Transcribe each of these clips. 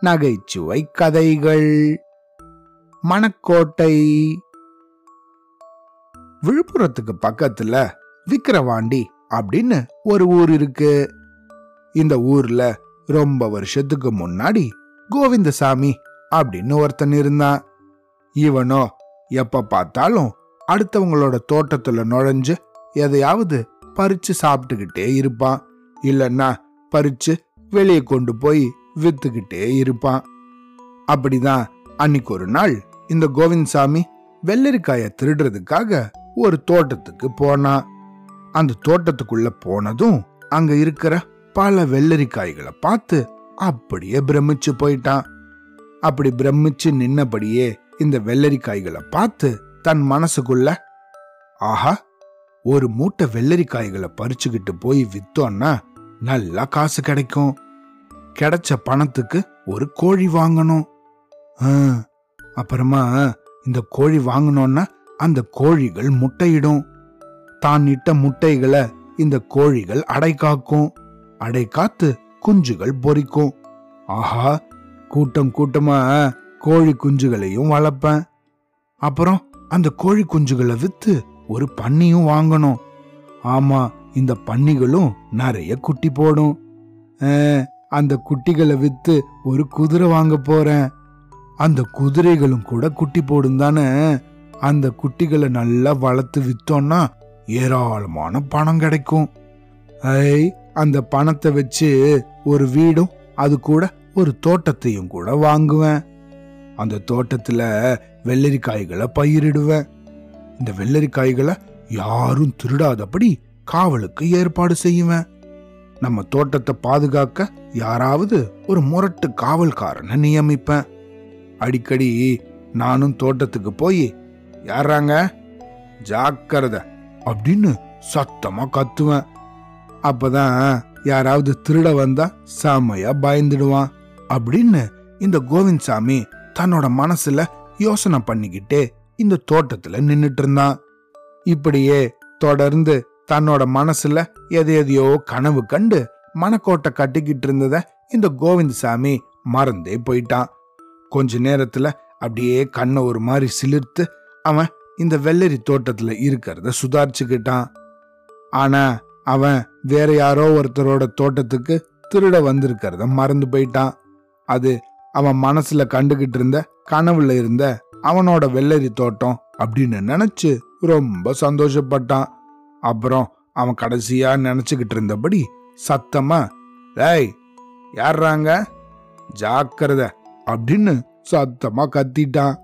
நகைச்சுவை கதைகள். மணக்கோட்டை. விழுப்புரத்துக்கு பக்கத்துல விக்கிரவாண்டி அப்படின்னு ஒரு ஊர் இருக்கு. இந்த ஊர்ல ரொம்ப வருஷத்துக்கு முன்னாடி கோவிந்தசாமி அப்படின்னு ஒருத்தன் இருந்தான். இவனோ எப்ப பார்த்தாலும் அடுத்தவங்களோட தோட்டத்துல நுழைஞ்சு எதையாவது பறிச்சு சாப்பிட்டுக்கிட்டே இருப்பான். இல்லைன்னா பறிச்சு வெளியே கொண்டு போய் வித்துக்கிட்டே இருப்பான். அப்படிதான் அன்னைக்கு ஒரு நாள் இந்த கோவிந்த்சாமி வெள்ளரிக்காய திருடுறதுக்காக ஒரு தோட்டத்துக்கு போனான். அந்த தோட்டத்துக்குள்ள போனதும் அங்க இருக்கிற பல வெள்ளரிக்காய்களை பார்த்து அப்படியே பிரமிச்சு போயிட்டான். அப்படி பிரமிச்சு நின்னபடியே இந்த வெள்ளரிக்காய்களை பார்த்து தன் மனசுக்குள்ள ஆஹா ஒரு மூட்டை வெள்ளரிக்காய்களை பறிச்சுக்கிட்டு போய் வித்தோன்னா நல்லா காசு கிடைக்கும். கிடைச்ச பணத்துக்கு ஒரு கோழி வாங்கணும். ஆ, அப்புறமா இந்த கோழி வாங்கணும்னா அந்த கோழிகள் முட்டையிடும். தான் இட்ட முட்டைகளை இந்த கோழிகள் அடை காக்கும். அடை காத்து குஞ்சுகள் பொரிக்கும் ஆஹா கூட்டம் கூட்டமா கோழி குஞ்சுகளையும் வளர்ப்பேன். அப்புறம் அந்த கோழி குஞ்சுகளை வித்து ஒரு பன்னியும் வாங்கணும். ஆமா இந்த பன்னிகளும் நிறைய குட்டி போடும். அந்த குட்டிகளை வித்து ஒரு குதிரை வாங்க போறேன். அந்த குதிரைகளும் கூட குட்டி போடும் தானே. அந்த குட்டிகளை நல்லா வளர்த்து வித்தோம்னா ஏராளமான பணம் கிடைக்கும். ஐ அந்த பணத்தை வச்சு ஒரு வீடும் அது கூட ஒரு தோட்டத்தையும் கூட வாங்குவேன். அந்த தோட்டத்துல வெள்ளரிக்காய்களை பயிரிடுவேன். இந்த வெள்ளரிக்காய்களை யாரும் திருடாதபடி காவலுக்கு ஏற்பாடு செய்வேன் நம்ம தோட்டத்தை பாதுகாக்க யாராவது ஒரு முரட்டு காவல்காரனை நியமிப்பேன். அடிக்கடி நானும் தோட்டத்துக்கு போய் யாராங்க ஜாக்கிரதை அப்படின்னு சத்தமா கத்துவேன். அப்பதான் யாராவது திருட வந்தா செமையா பயந்துடுவான் அப்படின்னு இந்த கோவிந்த்சாமி தன்னோட மனசுல யோசனை பண்ணிக்கிட்டே இந்த தோட்டத்துல நின்னுட்டு இருந்தான். இப்படியே தொடர்ந்து தன்னோட மனசுல எதை எதையோ கனவு கண்டு மனக்கோட்டை கட்டிக்கிட்டு இருந்தத இந்த கோவிந்தசாமி மறந்தே போயிட்டான். கொஞ்ச நேரத்துல அப்படியே கண்ணை ஒரு மாதிரி சிலிர்த்து அவன் இந்த வெள்ளரி தோட்டத்துல இருக்கிறத சுதாரிச்சுக்கிட்டான். ஆனா அவன் வேற யாரோ ஒருத்தரோட தோட்டத்துக்கு திருட வந்திருக்கிறத மறந்து போயிட்டான். அது அவன் மனசுல கண்டுகிட்டு இருந்த கனவுல இருந்த அவனோட வெள்ளரி தோட்டம் அப்படின்னு நினைச்சு ரொம்ப சந்தோஷப்பட்டான். அப்புறம் அவன் கடைசியா நினைச்சுக்கிட்டு இருந்தபடி சத்தமா ஏய் யார்றாங்க ஜாக்கிரதை அப்படின்னு சத்தமா கத்திட்டான்.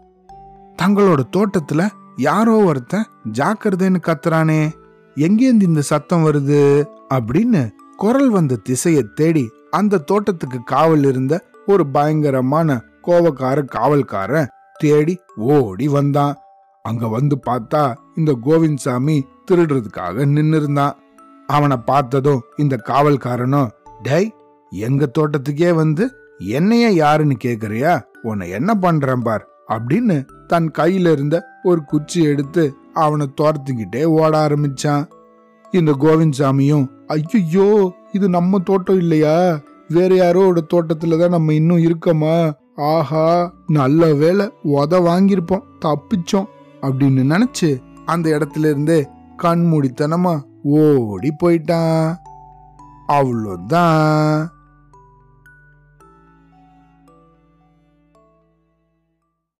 தங்களோட தோட்டத்துல யாரோ ஒருத்தன் ஜாக்கிரதைன்னு கத்துறானே எங்கேருந்து இந்த சத்தம் வருது? அப்படின்னு குரல் வந்த திசையை தேடி அந்த தோட்டத்துக்கு காவல் இருந்த ஒரு பயங்கரமான கோவக்கார காவல்காரன் தேடி ஓடி வந்தான். அங்க வந்து பார்த்தா இந்த கோவிந்த்சாமி திருடுறதுக்காக நின்னு இருந்தான் அவனை பார்த்ததும் இந்த காவல்காரனும் டேய் எங்க தோட்டத்துக்கே வந்து என்னைய யாருன்னு கேக்குறியா? உன்னை என்ன பண்றேன் பார் அப்படின்னு தன் கையில இருந்த ஒரு குச்சி எடுத்து அவனை துரத்துக்கிட்டே ஓட ஆரம்பிச்சான். இந்த கோவிந்தசாமியும் ஐயோ இது நம்ம தோட்டம் இல்லையா? வேற யாரோட தோட்டத்துல தான் நம்ம இன்னும் இருக்கோமா? ஆஹா நல்ல வேலை உத வாங்கியிருப்போம் தப்பிச்சோம் அப்படின்னு நினைச்சு அந்த இடத்துல இருந்தே கண்மூடித்தனமா ஓடி போயிட்டான். அவ்வளோதான்.